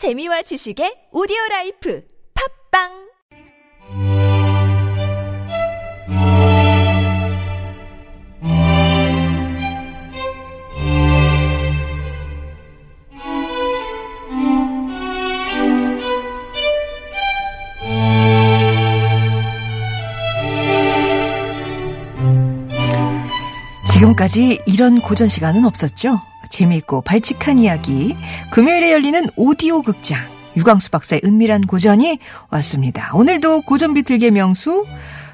재미와 지식의 오디오 라이프 팝빵 지금까지 이런 고전 시간은 없었죠? 재미있고 발칙한 이야기. 금요일에 열리는 오디오 극장. 유광수 박사의 은밀한 고전이 왔습니다. 오늘도 고전 비틀계 명수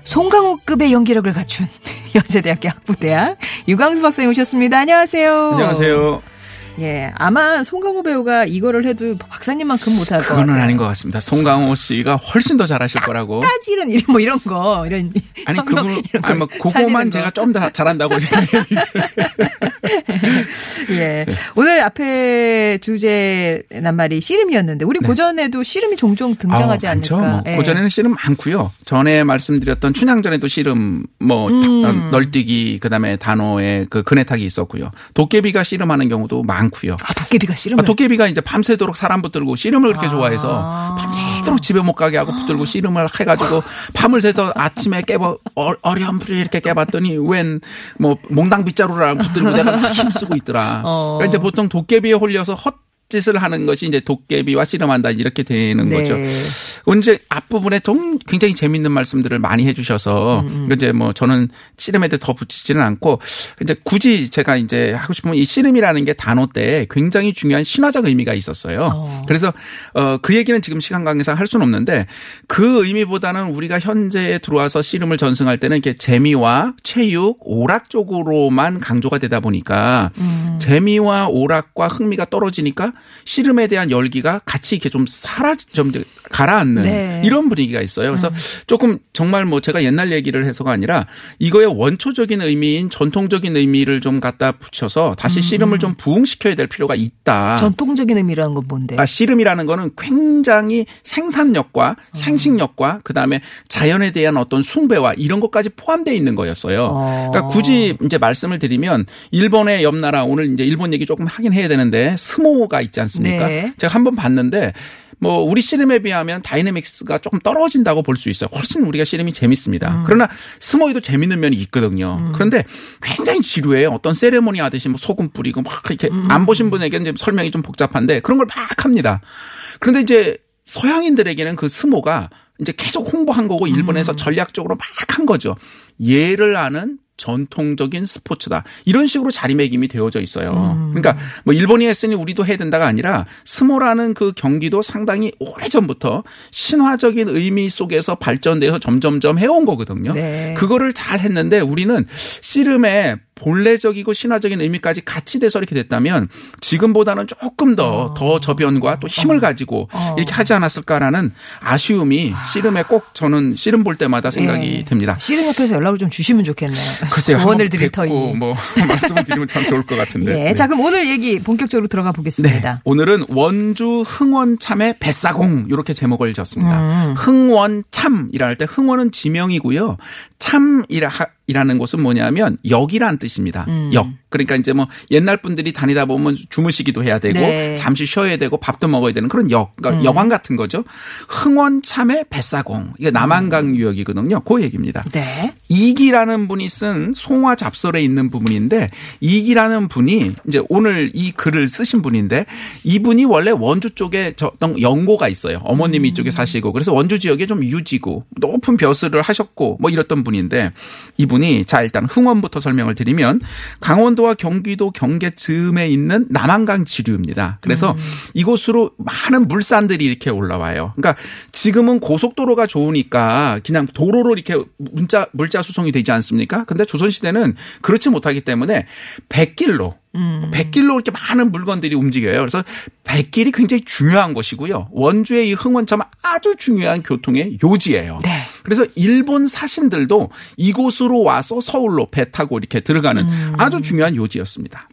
송강호급의 연기력을 갖춘 연세대학교 학부대학 유광수 박사님 오셨습니다. 안녕하세요. 안녕하세요. 예, 아마 송강호 배우가 이거를 해도 박사님만큼 못할 것 같아요. 그거는 아닌 것 같습니다. 송강호 씨가 훨씬 더 잘하실 거라고. 까지는 이런 뭐 이런 거 이런 아니 그분 이런 거 아니 뭐 그거만 거. 제가 좀 더 잘한다고. 예. 오늘 앞에 주제 낱말이 씨름이었는데 우리 고전에도 씨름이 종종 등장하지 아. 않을까? 뭐 예. 고전에는 씨름 많고요. 전에 말씀드렸던 춘향전에도 씨름 뭐 음. 어, 널뛰기 그다음에 단호의 그 그네탁이 있었고요. 도깨비가 씨름하는 경우도 많 고요. 아, 도깨비가 씨름을. 아, 도깨비가 이제 밤새도록 사람 붙들고 씨름을 그렇게 아. 좋아해서 밤새도록 집에 못 가게 하고 붙들고 씨름을 해가지고 밤을 새서 아침에 깨봐 어, 어렴풋이 이렇게 깨봤더니 웬 뭐 몽당 빗자루랑 붙들고 내가 막 힘쓰고 있더라. 어. 그러니까 이제 보통 도깨비에 홀려서 헛 짓을 하는 것이 이제 도깨비와 씨름한다 이렇게 되는 네. 거죠. 언제 앞부분에 좀 굉장히 재밌는 말씀들을 많이 해주셔서 음, 이제 뭐 저는 씨름에 대해 더 붙이지는 않고 이제 굳이 제가 이제 하고 싶으면 이 씨름이라는 게 단어 때 굉장히 중요한 신화적 의미가 있었어요. 어. 그래서 어그 얘기는 지금 시간 관계상 할 수는 없는데 그 의미보다는 우리가 현재에 들어와서 씨름을 전승할 때는 이렇게 재미와 체육, 오락 쪽으로만 강조가 되다 보니까 음. 재미와 오락과 흥미가 떨어지니까 씨름에 대한 열기가 같이 이렇게 좀 사라지 좀 가라앉는 네. 이런 분위기가 있어요. 그래서 조금 정말 뭐 제가 옛날 얘기를 해서가 아니라 이거의 원초적인 의미인 전통적인 의미를 좀 갖다 붙여서 다시 씨름을 좀 부흥시켜야 될 필요가 있다. 전통적인 의미라는 건 뭔데? 아, 씨름이라는 거는 굉장히 생산력과 음. 생식력과 그다음에 자연에 대한 어떤 숭배와 이런 것까지 포함되어 있는 거였어요. 어. 그러니까 굳이 이제 말씀을 드리면 일본의 옆 나라 오늘 이제 일본 얘기 조금 하긴 해야 되는데 스모가 있지 않습니까? 네. 제가 한 번 봤는데 뭐 우리 씨름에 비하면 다이내믹스가 조금 떨어진다고 볼 수 있어요. 훨씬 우리가 씨름이 재밌습니다. 그러나 스모이도 재밌는 면이 있거든요. 그런데 굉장히 지루해요. 어떤 세레모니 하듯이 뭐 소금 뿌리고 막 이렇게 안 보신 분에게는 설명이 좀 복잡한데 그런 걸 막 합니다. 그런데 이제 서양인들에게는 그 스모가 이제 계속 홍보한 거고 일본에서 전략적으로 막 한 거죠. 얘를 아는 전통적인 스포츠다. 이런 식으로 자리매김이 되어져 있어요. 그러니까 뭐 일본이 했으니 우리도 해야 된다가 아니라 스모라는 그 경기도 상당히 오래전부터 신화적인 의미 속에서 발전돼서 점점점 해온 거거든요. 네. 그거를 잘 했는데 우리는 씨름의 본래적이고 신화적인 의미까지 같이 돼서 이렇게 됐다면 지금보다는 조금 더, 더 저변과 또 힘을 가지고 이렇게 하지 않았을까라는 아쉬움이 씨름에 꼭 저는 씨름 볼 때마다 생각이 예. 됩니다. 씨름협회에서 연락을 좀 주시면 좋겠네요. 글쎄요. 조언을 드릴 터이. 뵙고 뭐 말씀을 드리면 참 좋을 것 같은데. 예. 네. 자, 그럼 오늘 얘기 본격적으로 들어가 네. 보겠습니다. 오늘은 원주 흥원 참의 뱃사공 이렇게 제목을 지었습니다. 음. 흥원 참이라 할 때 흥원은 지명이고요. 참이라 이라는 곳은 뭐냐면 역이란 뜻 입니다. 음. 역. 그러니까 이제 뭐 옛날 분들이 다니다 보면 주무시기도 해야 되고 네. 잠시 쉬어야 되고 밥도 먹어야 되는 그런 역, 음. 그러니까 여관 같은 거죠. 흥원참의 뱃사공. 이게 남한강 유역이거든요. 그 얘기입니다. 네. 이기라는 분이 쓴 송화 잡설에 있는 부분인데 이기라는 분이 이제 오늘 이 글을 쓰신 분인데 이분이 원래 원주 쪽에 저 연고가 있어요. 어머님이 이쪽에 사시고 그래서 원주 지역에 좀 유지고 높은 벼슬을 하셨고 뭐 이랬던 분인데 이분이 자 일단 흥원부터 설명을 드리면 강원도와 경기도 경계 즈음에 있는 남한강 지류입니다. 그래서 이곳으로 많은 물산들이 이렇게 올라와요. 그러니까 지금은 고속도로가 좋으니까 그냥 도로로 이렇게 문자 물자 수송이 되지 않습니까? 근데 조선 시대는 그렇지 못하기 때문에 백길로 백길로 이렇게 많은 물건들이 움직여요. 그래서 백길이 굉장히 중요한 것이고요. 원주의 이 흥원참은 아주 중요한 교통의 요지예요. 네. 그래서 일본 사신들도 이곳으로 와서 서울로 배 타고 이렇게 들어가는 아주 중요한 요지였습니다.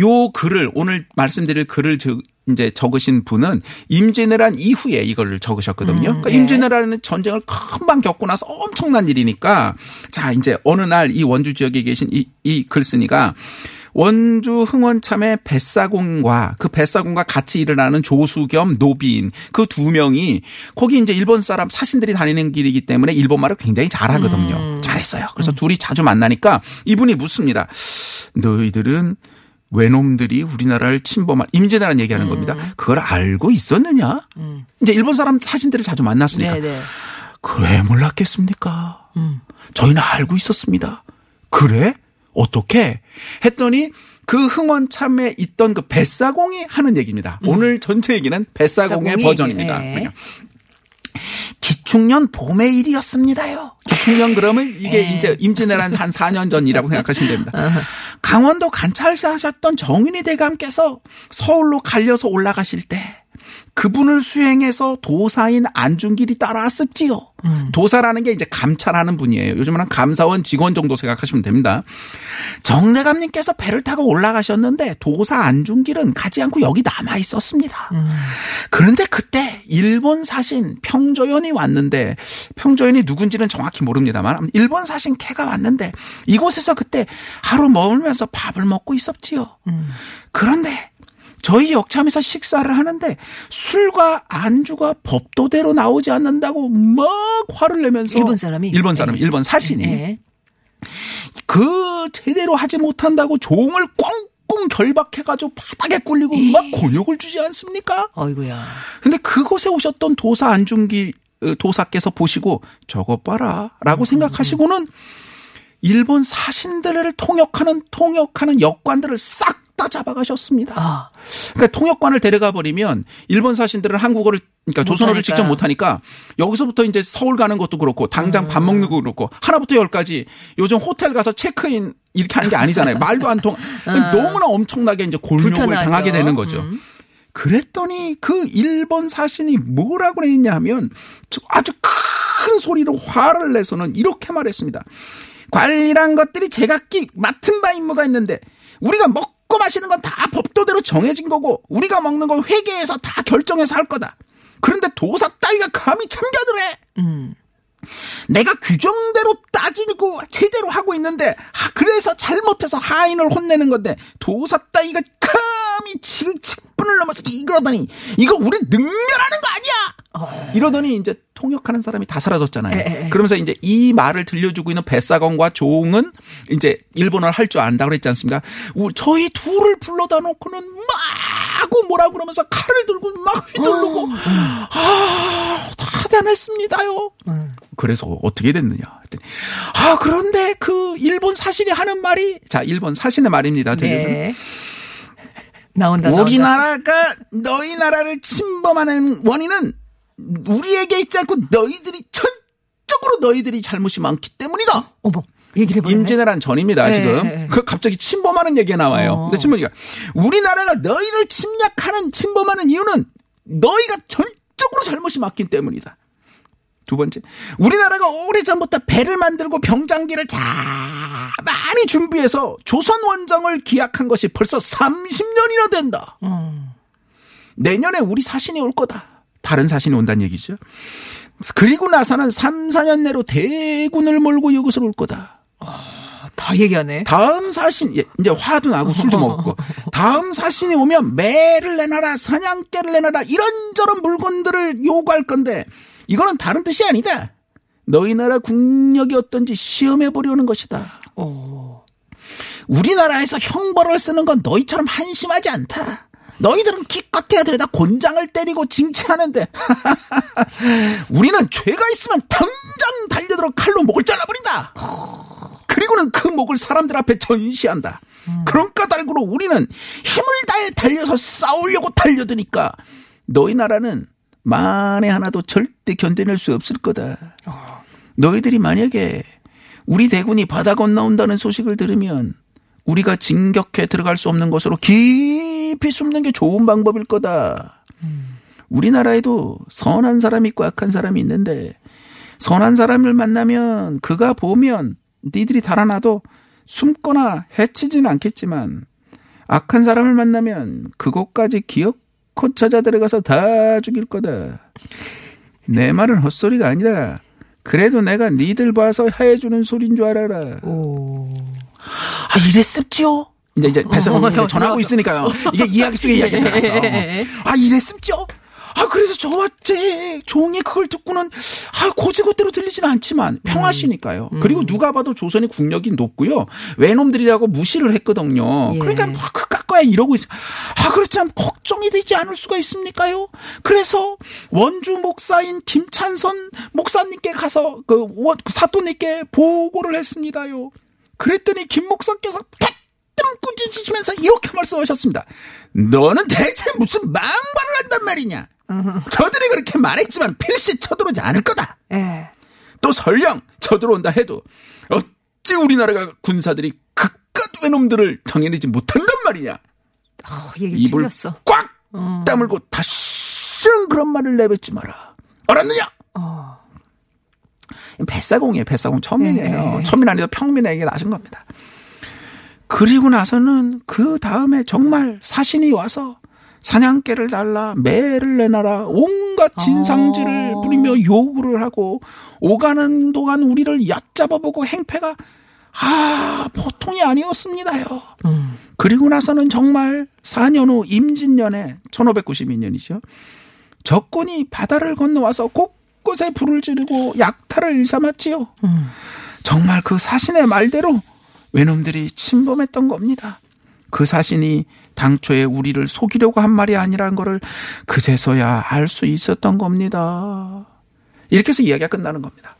요 글을 오늘 말씀드릴 글을 저- 이제 적으신 분은 임진왜란 이후에 이걸 적으셨거든요. 그러니까 네. 임진왜란은 전쟁을 금방 겪고 나서 엄청난 일이니까 자 이제 어느 날 이 원주 지역에 계신 이, 이 글쓴이가 원주 흥원참의 뱃사공과 그 뱃사공과 같이 일어나는 조수 겸 노비인 그 두 명이 거기 이제 일본 사람 사신들이 다니는 길이기 때문에 일본 말을 굉장히 잘하거든요. 음. 잘했어요. 그래서 둘이 자주 만나니까 이분이 묻습니다. 너희들은 외놈들이 우리나라를 침범한 임진왜란 얘기하는 겁니다. 그걸 알고 있었느냐? 음. 이제 일본 사람 사신들을 자주 만났으니까 네네. 그래 몰랐겠습니까? 음. 저희는 알고 있었습니다. 그래? 어떻게? 했더니 그 흥원 참에 있던 그 뱃사공이 하는 얘기입니다. 오늘 전체 얘기는 뱃사공의 버전입니다. 네. 기축년 봄의 일이었습니다요. 기축년 그러면 이게 네. 이제 임진왜란 한 4년 전이라고 생각하시면 됩니다. 강원도 관찰사 하셨던 정윤희 대감께서 서울로 갈려서 올라가실 때 그분을 수행해서 도사인 안중길이 따라왔었지요. 도사라는 게 이제 감찰하는 분이에요. 요즘은 감사원 직원 정도 생각하시면 됩니다. 정대감님께서 배를 타고 올라가셨는데 도사 안중길은 가지 않고 여기 남아 있었습니다. 그런데 그때 일본 사신 평조연이 왔는데 평조연이 누군지는 정확히 모릅니다만 일본 사신 캐가 왔는데 이곳에서 그때 하루 머물면서 밥을 먹고 있었지요. 그런데 저희 역참에서 식사를 하는데 술과 안주가 법도대로 나오지 않는다고 막 화를 내면서 일본 사람이? 일본 사람 네. 일본 사신이 네. 그 제대로 하지 못한다고 종을 꽁꽁 결박해가지고 바닥에 굴리고 막 곤욕을 주지 않습니까? 어이구야. 근데 그곳에 오셨던 도사 안중기 어, 도사께서 보시고 저것 봐라라고 생각하시고는 일본 사신들을 통역하는 통역하는 역관들을 싹 다 잡아가셨습니다. 아. 그러니까 통역관을 데려가 버리면 일본 사신들은 한국어를 그러니까 조선어를. 직접 못하니까 여기서부터 이제 서울 가는 것도 그렇고 당장 밥 먹는 것도 그렇고 하나부터 열까지 요즘 호텔 가서 체크인 이렇게 하는 게 아니잖아요. 말도 안 통. 너무나 엄청나게 이제 불편하죠. 당하게 되는 거죠. 음. 그랬더니 그 일본 사신이 뭐라고 했냐 하면 아주 큰 소리로 화를 내서는 이렇게 말했습니다. 관리란 것들이 제각기 맡은 바 임무가 있는데 우리가 먹 고 마시는 건 다 법도대로 정해진 거고 우리가 먹는 건 회계에서 다 결정해서 할 거다. 그런데 도사 따위가 감히 참가들 해. 음. 내가 규정대로 따지고 제대로 하고 있는데 하, 그래서 잘못해서 하인을 혼내는 건데 도사 따위가 감히 지금 직분을 넘어서 이러더니 이거 우리 능멸하는 거 아니야 이러더니 이제 통역하는 사람이 다 사라졌잖아요 에, 에, 에. 그러면서 이제 이 말을 들려주고 있는 뱃사건과 종은 이제 일본어를 할 줄 안다고 그랬지 않습니까 우- 저희 둘을 불러다 놓고는 마구 뭐라 그러면서 칼을 들고 막 휘두르고 아 대단했습니다요 그래서 어떻게 됐느냐 했더니 아 그런데 그 일본 사신이 하는 말이 자 일본 사신의 말입니다. 들려주는 네. 나온다. 나온다. 우리나라가 너희 나라를 침범하는 원인은 우리에게 있지 않고 너희들이 전적으로 너희들이 잘못이 많기 때문이다. 어머. 얘기를. 임진왜란 전입니다 네, 지금. 네. 그 갑자기 침범하는 얘기가 나와요. 어. 근데 침범이가 우리나라가 너희를 침략하는 침범하는 이유는 너희가 전적으로 잘못이 맞기 때문이다. 두 번째, 우리나라가 오래전부터 배를 만들고 병장기를 잘 많이 준비해서 조선 원정을 기약한 것이 벌써 30년이나 된다. 음. 내년에 우리 사신이 올 거다. 다른 사신이 온다는 얘기죠. 그리고 나서는 3, 4년 내로 대군을 몰고 이곳으로 올 거다. 다 얘기하네. 다음 사신 예, 이제 화도 나고 술도 먹고 다음 사신이 오면 매를 내놔라 사냥개를 내놔라 이런저런 물건들을 요구할 건데 이거는 다른 뜻이 아니다. 너희 나라 국력이 어떤지 시험해 보려는 것이다. 오. 우리나라에서 형벌을 쓰는 건 너희처럼 한심하지 않다. 너희들은 기껏 해야 들여다 곤장을 때리고 징치하는데 우리는 죄가 있으면 당장 달려들어 칼로 목을 잘라버린다. 그리고는 그 목을 사람들 앞에 전시한다. 그런 까닭으로 우리는 힘을 다해 달려서 싸우려고 달려드니까 너희 나라는 만에 하나도 절대 견뎌낼 수 없을 거다. 너희들이 만약에 우리 대군이 바다 건너온다는 소식을 들으면 우리가 진격해 들어갈 수 없는 곳으로 깊이 숨는 게 좋은 방법일 거다. 우리나라에도 선한 사람 있고 악한 사람이 있는데 선한 사람을 만나면 그가 보면 니들이 달아나도 숨거나 해치지는 않겠지만 악한 사람을 만나면 그곳까지 기어코 찾아 들어가서 다 죽일 거다. 내 말은 헛소리가 아니다. 그래도 내가 니들 봐서 해주는 소린 줄 알아라. 오. 아, 이랬습지요? 이제 이제 뱃사공이 어, 이제 더 전하고. 있으니까요. 이게 이야기 속에 이야기가 나왔어. 예. 아 이랬습죠. 아 그래서 제 종이 그걸 듣고는 아 고지고대로 들리지는 않지만 평화시니까요. 음. 그리고 누가 봐도 조선이 국력이 높고요. 외놈들이라고 무시를 했거든요. 예. 그러니까 막 그깟 거야 이러고 있어. 아 그렇지만 걱정이 되지 않을 수가 있습니까요? 그래서 원주 목사인 김찬선 목사님께 가서 그 원- 그 사또님께 보고를 했습니다요. 그랬더니 김 목사께서 대 뜸 꾸짖으시면서 이렇게 말씀하셨습니다. 너는 대체 무슨 망발을 한단 말이냐? 저들이 그렇게 말했지만 필시 쳐들어오지 않을 거다. 예. 또 설령 쳐들어온다 해도 어찌 우리나라가 군사들이 그깟 외놈들을 정해내지 못한단 말이냐? 어, 입을 틀렸어. 꽉 다물고 다시는 그런 말을 내뱉지 마라. 알았느냐? 어. 뱃사공이에요. 뱃사공 천민이에요. 네. 천민 아니라 평민에게 나신 겁니다. 그리고 나서는 그 다음에 정말 사신이 와서 사냥개를 달라 매를 내놔라 온갖 진상질을 어. 부리며 요구를 하고 오가는 동안 우리를 얕잡아보고 행패가 아 보통이 아니었습니다요. 음. 그리고 나서는 정말 4년 후 임진년에 1592년이죠. 적군이 바다를 건너와서 곳곳에 불을 지르고 약탈을 일삼았지요. 음. 정말 그 사신의 말대로 외놈들이 침범했던 겁니다. 그 사신이 당초에 우리를 속이려고 한 말이 아니라는 거를 그제서야 알 수 있었던 겁니다. 이렇게 해서 이야기가 끝나는 겁니다.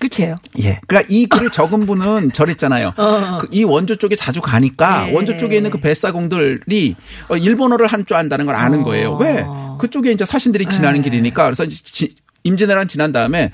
끝이에요. 예. 그러니까 이 글을 적은 분은 저랬잖아요. 어. 그 이 원조 쪽에 자주 가니까 예. 원조 쪽에 있는 그 뱃사공들이 어, 일본어를 한 줄 안다는 걸 아는 거예요. 어. 왜? 그쪽에 이제 사신들이 지나는 예. 길이니까 그래서 지- 임진왜란 지난 다음에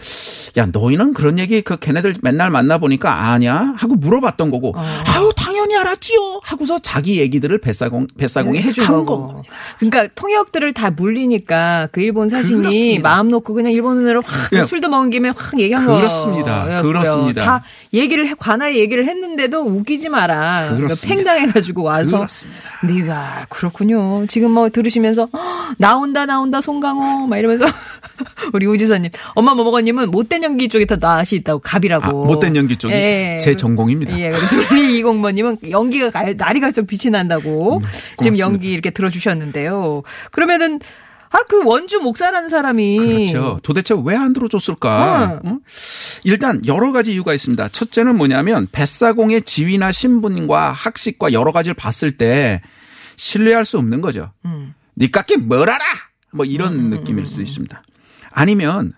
야 너희는 그런 얘기 그 걔네들 맨날 만나 보니까 아냐 하고 물어봤던 거고 어. 아유 당연히 알았지요 하고서 자기 얘기들을 뱃사공 뱃사공이 해준 한 거고. 겁니다. 그러니까 통역들을 다 물리니까 그 일본 사신이 그렇습니다. 마음 놓고 그냥 일본어로 확 예. 술도 먹은 김에 확 얘기한 그렇습니다. 거예요. 그렇습니다. 다 얘기를 해, 관아의 얘기를 했는데도 웃기지 마라. 그러니까. 팽당해가지고 와서. 그렇습니다. 네, 야 그렇군요. 지금 뭐 들으시면서 "헉, 나온다 나온다 송강호 막 이러면서 우리 우지 선님 엄마 뭐 먹었님은 못된 연기 쪽에 더 낯이 있다고 갑이라고. 아, 못된 연기 쪽이 예. 제 전공입니다. 예, 둘리 이공번님은 연기가 가- 날이 갈수록 빛이 난다고 지금 음, 고맙습니다. 연기 이렇게 들어주셨는데요. 그러면은 아 그 원주 목사라는 사람이 그렇죠. 도대체 왜 안 들어줬을까? 어. 어? 일단 여러 가지 이유가 있습니다. 첫째는 뭐냐면 뱃사공의 지위나 신분과 학식과 여러 가지를 봤을 때 신뢰할 수 없는 거죠. 음. 니깎게 뭘 알아? 뭐 이런 느낌일 수도 있습니다. 아니면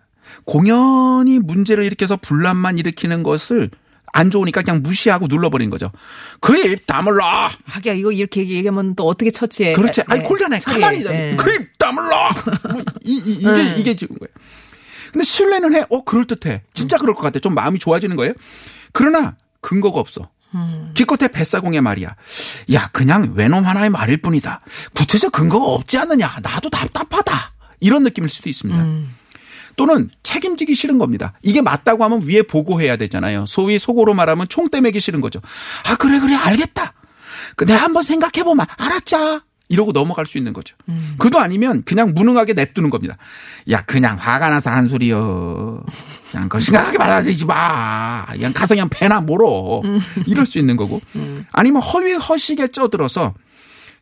공연히 문제를 일으켜서 분란만 일으키는 것을 안 좋으니까 그냥 무시하고 눌러버린 거죠. 그 입 다물라. 하기야 이거 이렇게 얘기하면 또 어떻게 처치해? 그렇지. 아니 예, 곤란해. 처리해. 가만히 있어. 예. 그입 다물라. 뭐 이, 이, 이 게 네. 이게 지금 거예요. 근데 신뢰는 해. 어 그럴 듯해. 진짜 그럴 것 같아. 좀 마음이 좋아지는 거예요. 그러나 근거가 없어. 음. 기껏해 뱃사공의 말이야. 야 그냥 외놈 하나의 말일 뿐이다. 구체적 근거가 없지 않느냐. 나도 답답하다. 이런 느낌일 수도 있습니다. 음. 또는 책임지기 싫은 겁니다. 이게 맞다고 하면 위에 보고해야 되잖아요. 소위 속으로 말하면 총대 매기 싫은 거죠. 아 그래 그래 알겠다. 그 내가 한번 생각해 보면 알았자. 이러고 넘어갈 수 있는 거죠. 그도 아니면 그냥 무능하게 냅두는 겁니다. 야 그냥 화가 나서 한 소리여. 그냥 그걸 심각하게 받아들이지 마. 그냥 가서 그냥 배나 몰어. 이럴 수 있는 거고. 아니면 허위 허식에 쪄들어서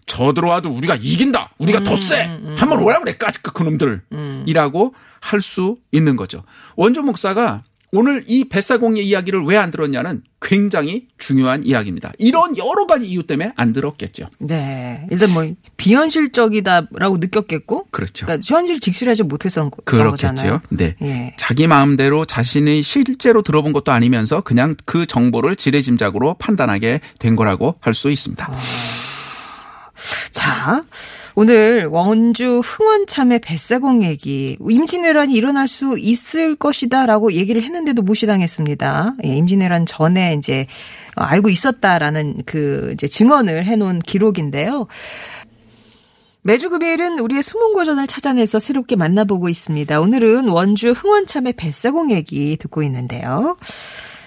저 들어와도 우리가 이긴다. 우리가 더 세. 한번 오라 그래. 까짓 그놈들. 이라고 할 수 있는 거죠. 원조 목사가 오늘 이 뱃사공의 이야기를 왜 안 들었냐는 굉장히 중요한 이야기입니다. 이런 여러 가지 이유 때문에 안 들었겠죠. 네. 일단 뭐 비현실적이다라고 느꼈겠고 그렇죠. 그러니까 현실 직시하지 못했던 거- 그렇겠죠. 거잖아요. 네. 예. 자기 마음대로 자신이 실제로 들어본 것도 아니면서 그냥 그 정보를 지레짐작으로 판단하게 된 거라고 할 수 있습니다. 자, 오늘 원주 흥원참의 뱃사공 얘기, 임진왜란이 일어날 수 있을 것이다라고 얘기를 했는데도 무시당했습니다. 예, 임진왜란 전에 이제 알고 있었다라는 그 이제 증언을 해놓은 기록인데요. 매주 금요일은 우리의 숨은 고전을 찾아내서 새롭게 만나보고 있습니다. 오늘은 원주 흥원참의 뱃사공 얘기 듣고 있는데요.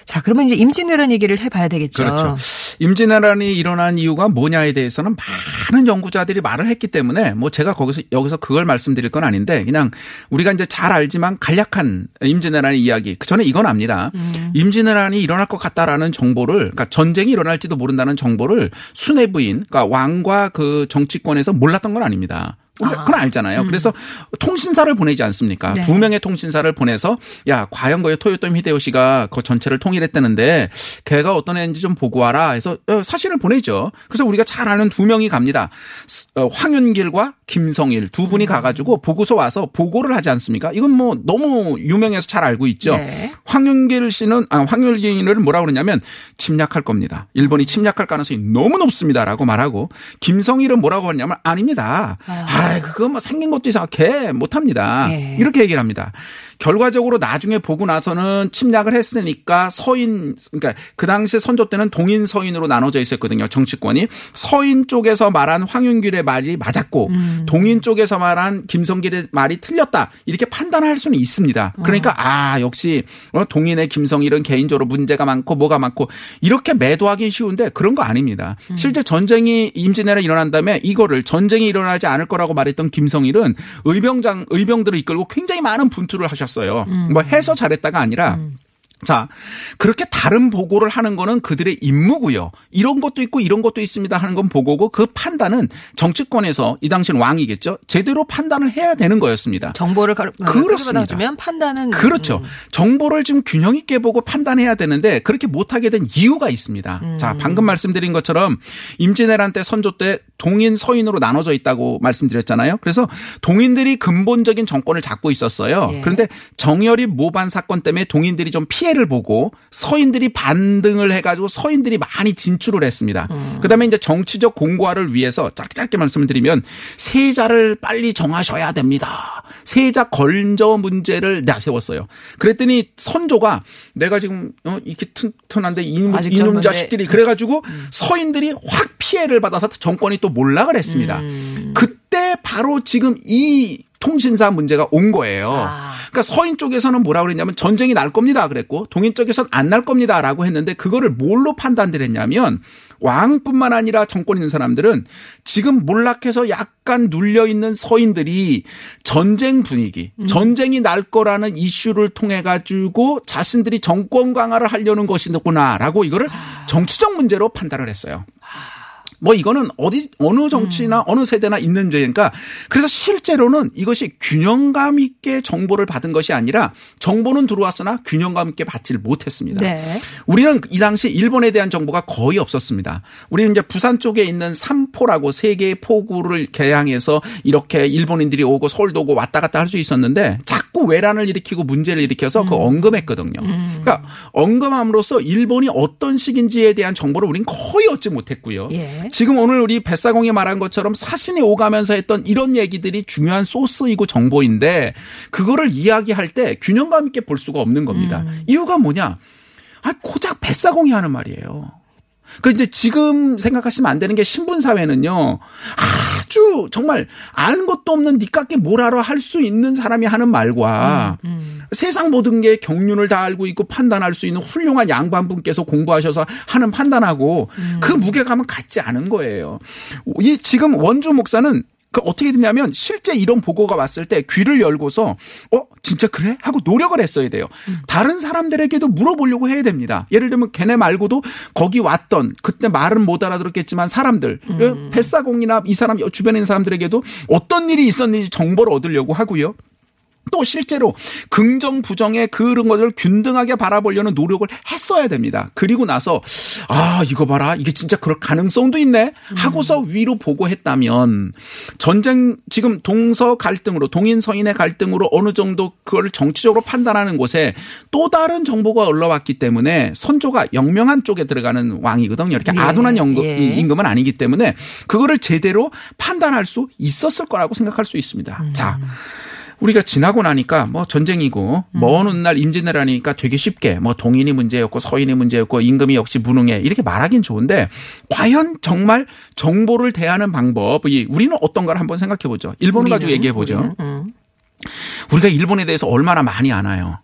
자, 그러면 이제 임진왜란 얘기를 해봐야 되겠죠. 그렇죠. 임진왜란이 일어난 이유가 뭐냐에 대해서는 많은 연구자들이 말을 했기 때문에 뭐 제가 거기서 여기서 그걸 말씀드릴 건 아닌데 그냥 우리가 이제 잘 알지만 간략한 임진왜란의 이야기. 그 전에 이건 압니다. 음. 임진왜란이 일어날 것 같다라는 정보를 그러니까 전쟁이 일어날지도 모른다는 정보를 수뇌부인 그러니까 왕과 그 정치권에서 몰랐던 건 아닙니다. 아. 그건 알잖아요. 음. 그래서 통신사를 보내지 않습니까? 네. 두 명의 통신사를 보내서 야 과연 거의 토요토미 히데요시가 그 전체를 통일했다는데 걔가 어떤 애인지 좀 보고 와라 해서 어, 사진을 보내죠. 그래서 우리가 잘 아는 두 명이 갑니다. 어, 황윤길과 김성일 두 분이 음. 가가지고 보고서 와서 보고를 하지 않습니까? 이건 뭐 너무 유명해서 잘 알고 있죠. 네. 황윤길 씨는 아 황윤길을 뭐라 그러냐면 침략할 겁니다. 일본이 침략할 가능성이 너무 높습니다라고 말하고 김성일은 뭐라고 하냐면 아닙니다. 아. 아, 그거 뭐 생긴 것도 이상하게 못합니다. 네. 이렇게 얘기를 합니다. 결과적으로 나중에 보고 나서는 침략을 했으니까 서인 그러니까 그 당시 선조 때는 동인 서인으로 나눠져 있었거든요. 정치권이 서인 쪽에서 말한 황윤길의 말이 맞았고 음. 동인 쪽에서 말한 김성길의 말이 틀렸다 이렇게 판단할 수는 있습니다. 그러니까 어. 아 역시 어, 동인의 김성일은 개인적으로 문제가 많고 뭐가 많고 이렇게 매도하기 쉬운데 그런 거 아닙니다. 음. 실제 전쟁이 임진왜란 일어난 다음에 이거를 전쟁이 일어나지 않을 거라고 말했던 김성일은 의병장 의병들을 이끌고 굉장히 많은 분투를 하셨. 하셨어요. 음. 뭐 해서 잘했다가 아니라 음. 자, 그렇게 다른 보고를 하는 거는 그들의 임무고요. 이런 것도 있고 이런 것도 있습니다 하는 건 보고고 그 판단은 정치권에서 이 당시는 왕이겠죠. 제대로 판단을 해야 되는 거였습니다. 정보를 그렇습니다. 주면 판단은 그렇죠. 음. 정보를 좀 균형 있게 보고 판단해야 되는데 그렇게 못 하게 된 이유가 있습니다. 음. 자, 방금 말씀드린 것처럼 임진왜란 때 선조 때 동인 서인으로 나눠져 있다고 말씀드렸잖아요. 그래서 동인들이 근본적인 정권을 잡고 있었어요. 예. 그런데 정열이 모반 사건 때문에 동인들이 좀 피해 피해를 보고 서인들이 반등을 해가지고 서인들이 많이 진출을 했습니다. 음. 그다음에 이제 정치적 공고화를 위해서 짧게 짧게 말씀을 드리면 세자를 빨리 정하셔야 됩니다. 세자 건저 문제를 내세웠어요. 그랬더니 선조가 내가 지금 어, 이렇게 튼튼한데 이놈, 이놈 자식들이 그래가지고 음. 서인들이 확 피해를 받아서 정권이 또 몰락을 했습니다. 음. 그때 바로 지금 이 통신사 문제가 온 거예요. 아. 그러니까 서인 쪽에서는 뭐라 그랬냐면 전쟁이 날 겁니다 그랬고 동인 쪽에서는 안 날 겁니다라고 했는데 그거를 뭘로 판단을 했냐면 왕뿐만 아니라 정권 있는 사람들은 지금 몰락해서 약간 눌려 있는 서인들이 전쟁 분위기, 음. 전쟁이 날 거라는 이슈를 통해 가지고 자신들이 정권 강화를 하려는 것이구나라고 이거를 아. 정치적 문제로 판단을 했어요. 아. 뭐 이거는 어디 어느 정치나 음. 어느 세대나 있는 문제니까 그래서 실제로는 이것이 균형감 있게 정보를 받은 것이 아니라 정보는 들어왔으나 균형감 있게 받지를 못했습니다. 네. 우리는 이 당시 일본에 대한 정보가 거의 없었습니다. 우리는 이제 부산 쪽에 있는 삼포라고 세 개의 포구를 개량해서 이렇게 일본인들이 오고 서울도 오고 왔다 갔다 할 수 있었는데 자꾸 외란을 일으키고 문제를 일으켜서 그 음. 그 언금했거든요. 음. 그러니까 언금함으로써 일본이 어떤 식인지에 대한 정보를 우리는 거의 얻지 못했고요. 예. 지금 오늘 우리 뱃사공이 말한 것처럼 사신이 오가면서 했던 이런 얘기들이 중요한 소스이고 정보인데 그거를 이야기할 때 균형감 있게 볼 수가 없는 겁니다. 음. 이유가 뭐냐? 아, 고작 뱃사공이 하는 말이에요. 그 이제 지금 생각하시면 안 되는 게 신분 사회는요. 아 주 정말 아는 것도 없는 니깎게 뭘 알아 할 수 있는 사람이 하는 말과 음, 음. 세상 모든 게 경륜을 다 알고 있고 판단할 수 있는 훌륭한 양반분께서 공부하셔서 하는 판단하고 음. 그 무게감은 같지 않은 거예요. 이 지금 원조 목사는 그 어떻게 됐냐면 실제 이런 보고가 왔을 때 귀를 열고서 어 진짜 그래 하고 노력을 했어야 돼요. 음. 다른 사람들에게도 물어보려고 해야 됩니다. 예를 들면 걔네 말고도 거기 왔던 그때 말은 못 알아들었겠지만 사람들 음. 뱃사공이나 이 사람 주변에 있는 사람들에게도 어떤 일이 있었는지 정보를 얻으려고 하고요. 또 실제로 긍정 부정의 그런 것을 균등하게 바라보려는 노력을 했어야 됩니다. 그리고 나서 아 이거 봐라 이게 진짜 그럴 가능성도 있네 하고서 위로 보고 했다면 전쟁 지금 동서 갈등으로 동인 서인의 갈등으로 어느 정도 그걸 정치적으로 판단하는 곳에 또 다른 정보가 올라왔기 때문에 선조가 영명한 쪽에 들어가는 왕이거든요. 이렇게 예. 아둔한 임금, 예. 임금은 아니기 때문에 그거를 제대로 판단할 수 있었을 거라고 생각할 수 있습니다. 음. 자. 우리가 지나고 나니까 뭐 전쟁이고 음. 먼 훗날 임진왜란이니까 되게 쉽게 뭐 동인이 문제였고 서인이 문제였고 임금이 역시 무능해 이렇게 말하긴 좋은데 과연 정말 정보를 대하는 방법이 우리는 어떤가를 한번 생각해 보죠. 일본 을 가지고 얘기해 보죠. 음. 우리가 일본에 대해서 얼마나 많이 아나요?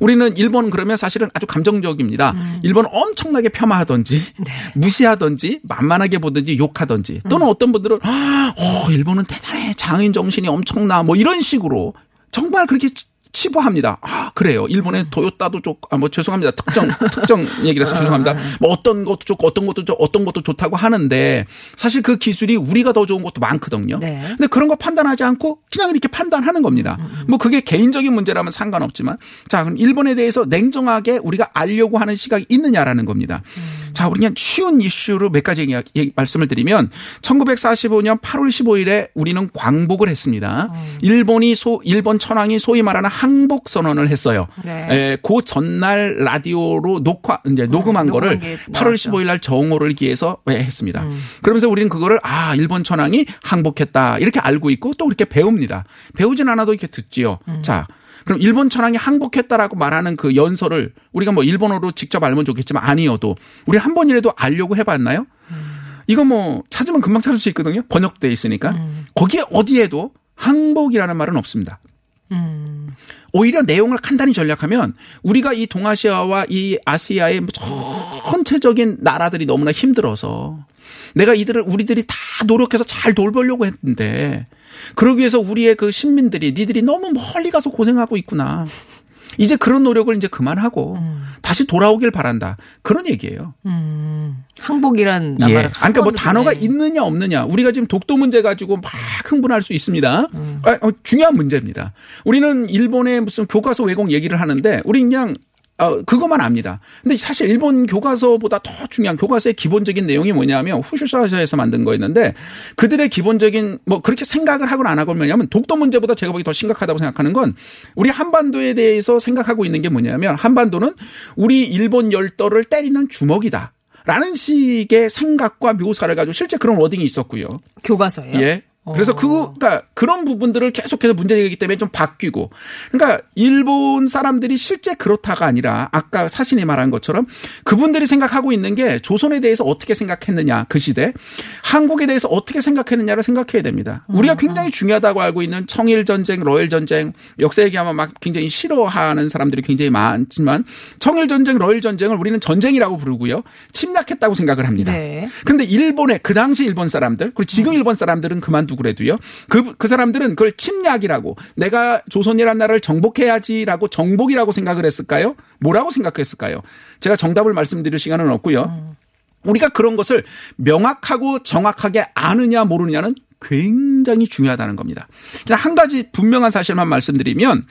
우리는 일본 그러면 사실은 아주 감정적입니다. 음. 일본 엄청나게 폄하하든지 네. 무시하든지 만만하게 보든지 욕하든지 또는 음. 어떤 분들은 어 일본은 대단해 장인 정신이 엄청나 뭐 이런 식으로 정말 그렇게 치- 치부합니다. 아 그래요. 일본의 도요타도 좋고 아 뭐 죄송합니다. 특정 특정 얘기라서 죄송합니다. 뭐 어떤 것도 좋고 어떤 것도 좋 어떤 것도 좋다고 하는데 사실 그 기술이 우리가 더 좋은 것도 많거든요. 네. 근데 그런 거 판단하지 않고 그냥 이렇게 판단하는 겁니다. 뭐 그게 개인적인 문제라면 상관없지만 자 그럼 일본에 대해서 냉정하게 우리가 알려고 하는 시각이 있느냐라는 겁니다. 자 우리 그냥 쉬운 이슈로 몇 가지 얘기, 말씀을 드리면 1945년 8월 15일에 우리는 광복을 했습니다. 일본이 소 일본 천황이 소위 말하는 항복 선언을 했어요. 네. 에, 그 전날 라디오로 녹화 이제 녹음한 녹음한 거를 게 8월 나왔죠. 15일 날 정오를 기해서 왜 했습니다. 그러면서 우리는 그거를 아 일본 천황이 항복했다 이렇게 알고 있고 또 그렇게 배웁니다. 배우진 않아도 이렇게 듣지요. 자. 그럼 일본 천황이 항복했다라고 말하는 그 연설을 우리가 뭐 일본어로 직접 알면 좋겠지만 아니어도 우리 한 번이라도 알려고 해봤나요? 이거 뭐 찾으면 금방 찾을 수 있거든요. 번역돼 있으니까 거기에 어디에도 항복이라는 말은 없습니다. 오히려 내용을 간단히 전략하면 우리가 이 동아시아와 이 아시아의 전체적인 나라들이 너무나 힘들어서 내가 이들을 우리들이 다 노력해서 잘 돌보려고 했는데 그러기 위해서 우리의 그 신민들이 니들이 너무 멀리 가서 고생하고 있구나. 이제 그런 노력을 이제 그만하고 다시 돌아오길 바란다. 그런 얘기예요. 음. 항복이란 예. 그러니까 뭐 단어가 네. 있느냐 없느냐. 우리가 지금 독도 문제 가지고 막 흥분할 수 있습니다. 아, 어, 중요한 문제입니다. 우리는 일본의 무슨 교과서 왜곡 얘기를 하는데 우리 그냥 어, 그것만 압니다. 근데 사실 일본 교과서보다 더 중요한 교과서의 기본적인 내용이 뭐냐면 후슈사에서 만든 거였는데 그들의 기본적인 뭐 그렇게 생각을 하거나 안 하고 뭐냐면 독도 문제보다 제가 보기 더 심각하다고 생각하는 건 우리 한반도에 대해서 생각하고 있는 게 뭐냐면 한반도는 우리 일본 열도를 때리는 주먹이다. 라는 식의 생각과 묘사를 가지고 실제 그런 워딩이 있었고요. 교과서예요. 예. 그래서 그, 그러니까 그런 부분들을 계속해서 문제제기이기 때문에 좀 바뀌고. 그러니까 일본 사람들이 실제 그렇다가 아니라 아까 사신이 말한 것처럼 그분들이 생각하고 있는 게 조선에 대해서 어떻게 생각했느냐 그 시대 한국에 대해서 어떻게 생각했느냐를 생각해야 됩니다. 우리가 굉장히 중요하다고 알고 있는 청일 전쟁, 러일 전쟁 역사 얘기하면 막 굉장히 싫어하는 사람들이 굉장히 많지만 청일 전쟁, 러일 전쟁을 우리는 전쟁이라고 부르고요. 침략했다고 생각을 합니다. 네. 근데 일본의 그 당시 일본 사람들 그리고 지금 일본 사람들은 그만두고 그래도요. 그, 그 사람들은 그걸 침략이라고 내가 조선이란 나라를 정복해야지라고 정복이라고 생각을 했을까요? 뭐라고 생각했을까요? 제가 정답을 말씀드릴 시간은 없고요. 우리가 그런 것을 명확하고 정확하게 아느냐 모르느냐는 굉장히 중요하다는 겁니다. 그냥 한 가지 분명한 사실만 말씀드리면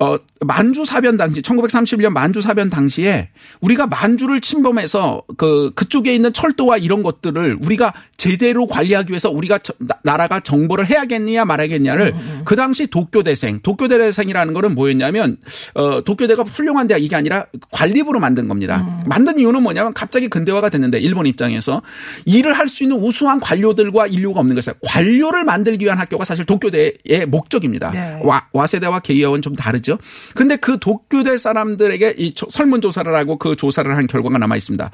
어, 만주 사변 당시, 1931년 만주 사변 당시에 우리가 만주를 침범해서 그, 그쪽에 있는 철도와 이런 것들을 우리가 제대로 관리하기 위해서 우리가 나- 나라가 정보를 해야겠느냐 말아야겠냐를 그 당시 도쿄대생, 도쿄대생이라는 거는 뭐였냐면, 어, 도쿄대가 훌륭한 대학 이게 아니라 관리부로 만든 겁니다. 만든 이유는 뭐냐면 갑자기 근대화가 됐는데 일본 입장에서 일을 할 수 있는 우수한 관료들과 인류가 없는 것이요 관료를 만들기 위한 학교가 사실 도쿄대의 목적입니다. 네. 와, 와세대와 게이아와는 좀 다르 죠. 근데 그 도쿄대 사람들에게 이 조- 설문조사를 하고 그 조사를 한 결과가 남아 있습니다.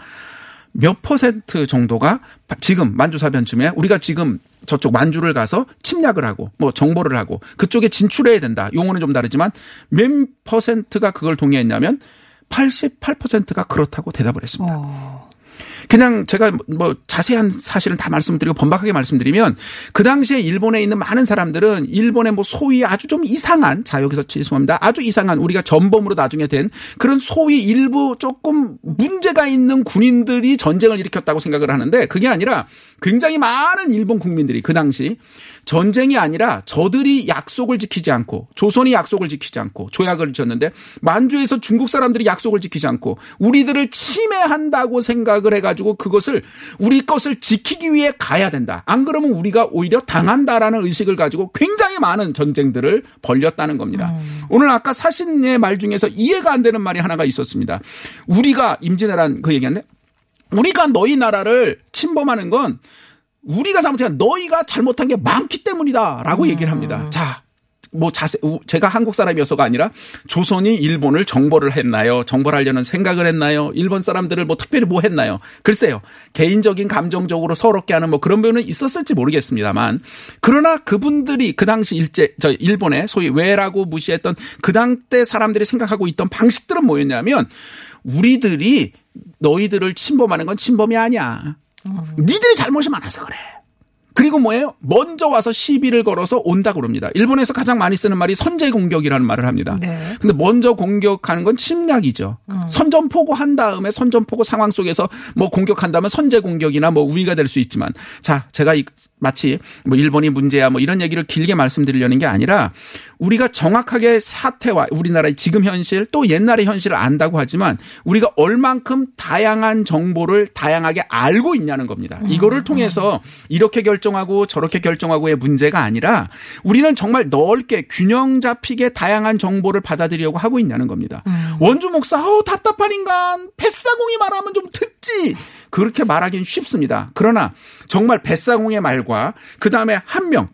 몇 퍼센트 정도가 지금 만주사변쯤에 우리가 지금 저쪽 만주를 가서 침략을 하고 뭐 정보를 하고 그쪽에 진출해야 된다. 용어는 좀 다르지만 몇 퍼센트가 그걸 동의했냐면 88%가 그렇다고 대답을 했습니다. 어. 그냥 제가 뭐 자세한 사실은 다 말씀드리고 번박하게 말씀드리면 그 당시에 일본에 있는 많은 사람들은 일본의 뭐 소위 아주 좀 이상한 자 여기서 죄송합니다. 아주 이상한 우리가 전범으로 나중에 된 그런 소위 일부 조금 문제가 있는 군인들이 전쟁을 일으켰다고 생각을 하는데 그게 아니라 굉장히 많은 일본 국민들이 그 당시 전쟁이 아니라 저들이 약속을 지키지 않고 조선이 약속을 지키지 않고 조약을 지었는데 만주에서 중국 사람들이 약속을 지키지 않고 우리들을 침해한다고 생각을 해가지고 그것을 우리 것을 지키기 위해 가야 된다. 안 그러면 우리가 오히려 당한다라는 의식을 가지고 굉장히 많은 전쟁들을 벌렸다는 겁니다. 오늘 아까 사신의 말 중에서 이해가 안 되는 말이 하나가 있었습니다. 우리가 임진왜란 그 얘기했네. 우리가 너희 나라를 침범하는 건 우리가 잘못한 너희가 잘못한 게 많기 때문이다라고 얘기를 합니다. 자, 뭐 자세 제가 한국 사람이어서가 아니라 조선이 일본을 정벌을 했나요? 정벌하려는 생각을 했나요? 일본 사람들을 뭐 특별히 뭐 했나요? 글쎄요. 개인적인 감정적으로 서럽게 하는 뭐 그런 부분은 있었을지 모르겠습니다만 그러나 그분들이 그 당시 일제 저 일본의 소위 외라고 무시했던 그 당 때 사람들이 생각하고 있던 방식들은 뭐였냐면 우리들이 너희들을 침범하는 건 침범이 아니야. 니들이 잘못이 많아서 그래. 그리고 뭐예요? 먼저 와서 시비를 걸어서 온다 그럽니다. 일본에서 가장 많이 쓰는 말이 선제 공격이라는 말을 합니다. 네. 근데 먼저 공격하는 건 침략이죠. 선전포고 한 다음에 선전포고 상황 속에서 뭐 공격한다면 선제 공격이나 뭐 우위가 될 수 있지만 자, 제가 이- 마치 뭐 일본이 문제야 뭐 이런 얘기를 길게 말씀드리려는 게 아니라 우리가 정확하게 사태와 우리나라의 지금 현실 또 옛날의 현실을 안다고 하지만 우리가 얼만큼 다양한 정보를 다양하게 알고 있냐는 겁니다. 이거를 통해서 이렇게 결정하고 저렇게 결정하고의 문제가 아니라 우리는 정말 넓게 균형 잡히게 다양한 정보를 받아들이려고 하고 있냐는 겁니다. 원주 목사, 어우, 답답한 인간, 뱃사공이 말하면 좀 듣지. 그렇게 말하기는 쉽습니다. 그러나 정말 뱃사공의 말과 그 다음에 한 명,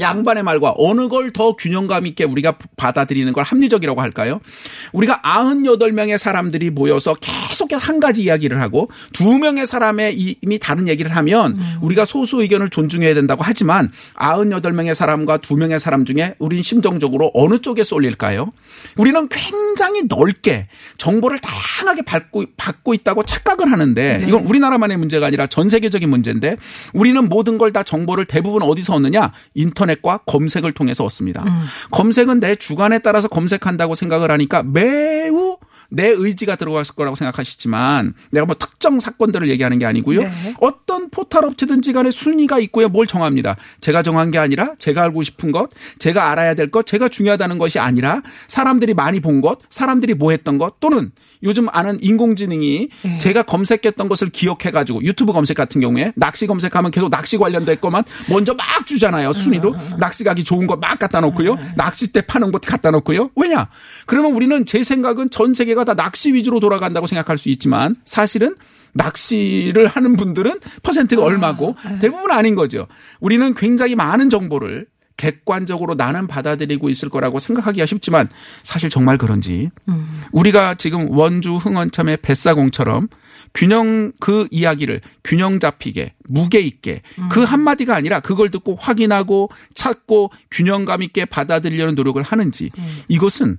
양반의 말과 어느 걸 더 균형감 있게 우리가 받아들이는 걸 합리적이라고 할까요? 우리가 98명의 사람들이 모여서 계속해서 한 가지 이야기를 하고 두 명의 사람의 이미 다른 얘기를 하면 우리가 소수 의견을 존중해야 된다고 하지만 98명의 사람과 두 명의 사람 중에 우린 심정적으로 어느 쪽에 쏠릴까요? 우리는 굉장히 넓게 정보를 다양하게 받고, 받고 있다고 착각을 하는데 이건 우리나라만의 문제가 아니라 전 세계적인 문제인데 우리는 모든 걸 다 정보를 대부분 어디서 얻느냐? 인터넷 과 검색을 통해서 얻습니다. 검색은 내 주관에 따라서 검색한다고 생각을 하니까 매우 내 의지가 들어갔을 거라고 생각하시지만 내가 뭐 특정 사건들을 얘기하는 게 아니고요. 네. 어떤 포털 업체든지 간에 순위가 있고요. 뭘 정합니다. 제가 정한 게 아니라 제가 알고 싶은 것, 제가 알아야 될 것, 제가 중요하다는 것이 아니라 사람들이 많이 본 것, 사람들이 뭐 했던 것 또는 요즘 아는 인공지능이 네. 제가 검색했던 것을 기억해 가지고 유튜브 검색 같은 경우에 낚시 검색하면 계속 낚시 관련된 것만 먼저 막 주잖아요. 순위로. 낚시 가기 좋은 것막 갖다 놓고요. 낚싯대 파는 것 갖다 놓고요. 왜냐? 그러면 우리는 제 생각은 전 세계가 다 낚시 위주로 돌아간다고 생각할 수 있지만 사실은 낚시를 하는 분들은 퍼센트가 얼마고 대부분 아닌 거죠. 우리는 굉장히 많은 정보를 객관적으로 나는 받아들이고 있을 거라고 생각하기가 쉽지만 사실 정말 그런지 우리가 지금 원주 흥원참의 뱃사공처럼 균형 그 이야기를 균형 잡히게 무게 있게 그 한마디가 아니라 그걸 듣고 확인하고 찾고 균형감 있게 받아들이려는 노력을 하는지 이것은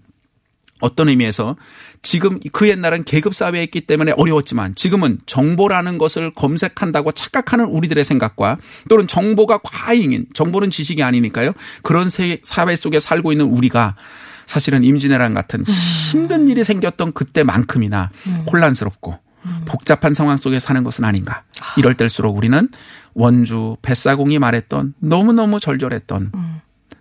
어떤 의미에서 지금 그 옛날은 계급 사회였기 때문에 어려웠지만 지금은 정보라는 것을 검색한다고 착각하는 우리들의 생각과 또는 정보가 과잉인 정보는 지식이 아니니까요. 그런 세- 사회 속에 살고 있는 우리가 사실은 임진왜란 같은 힘든 일이 생겼던 그때만큼이나 혼란스럽고 복잡한 상황 속에 사는 것은 아닌가. 이럴 때일수록 우리는 원주 뱃사공이 말했던 너무너무 절절했던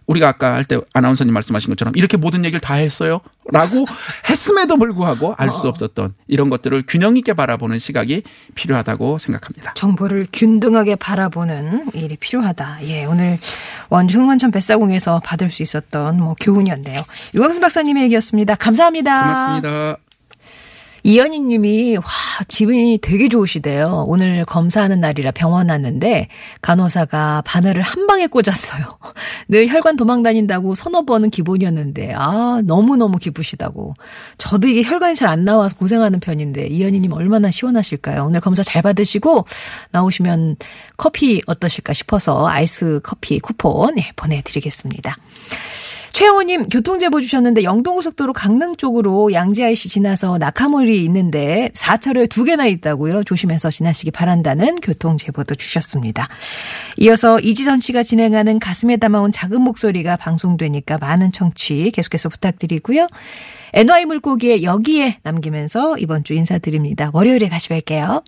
우리가 아까 할 때 아나운서님 말씀하신 것처럼 이렇게 모든 얘기를 다 했어요? 라고 했음에도 불구하고 알 수 없었던 이런 것들을 균형 있게 바라보는 시각이 필요하다고 생각합니다. 정보를 균등하게 바라보는 일이 필요하다. 예, 오늘 원주 흥원천 뱃사공에서 받을 수 있었던 뭐 교훈이었네요. 유광수 박사님의 얘기였습니다. 감사합니다. 고맙습니다. 이현희 님이, 와, 기분이 되게 좋으시대요. 오늘 검사하는 날이라 병원 왔는데, 간호사가 바늘을 한 방에 꽂았어요. 늘 혈관 도망 다닌다고 서너 번은 기본이었는데, 아, 너무너무 기쁘시다고. 저도 이게 혈관이 잘 안 나와서 고생하는 편인데, 이현희 님 얼마나 시원하실까요? 오늘 검사 잘 받으시고, 나오시면 커피 어떠실까 싶어서 아이스 커피 쿠폰, 예, 보내드리겠습니다. 최영호님 교통제보 주셨는데 영동고속도로 강릉 쪽으로 양지IC 지나서 낙하물이 있는데 4차로에 두 개나 있다고요. 조심해서 지나시기 바란다는 교통제보도 주셨습니다. 이어서 이지선 씨가 진행하는 가슴에 담아온 작은 목소리가 방송되니까 많은 청취 계속해서 부탁드리고요. NY 물고기의 여기에 남기면서 이번 주 인사드립니다. 월요일에 다시 뵐게요.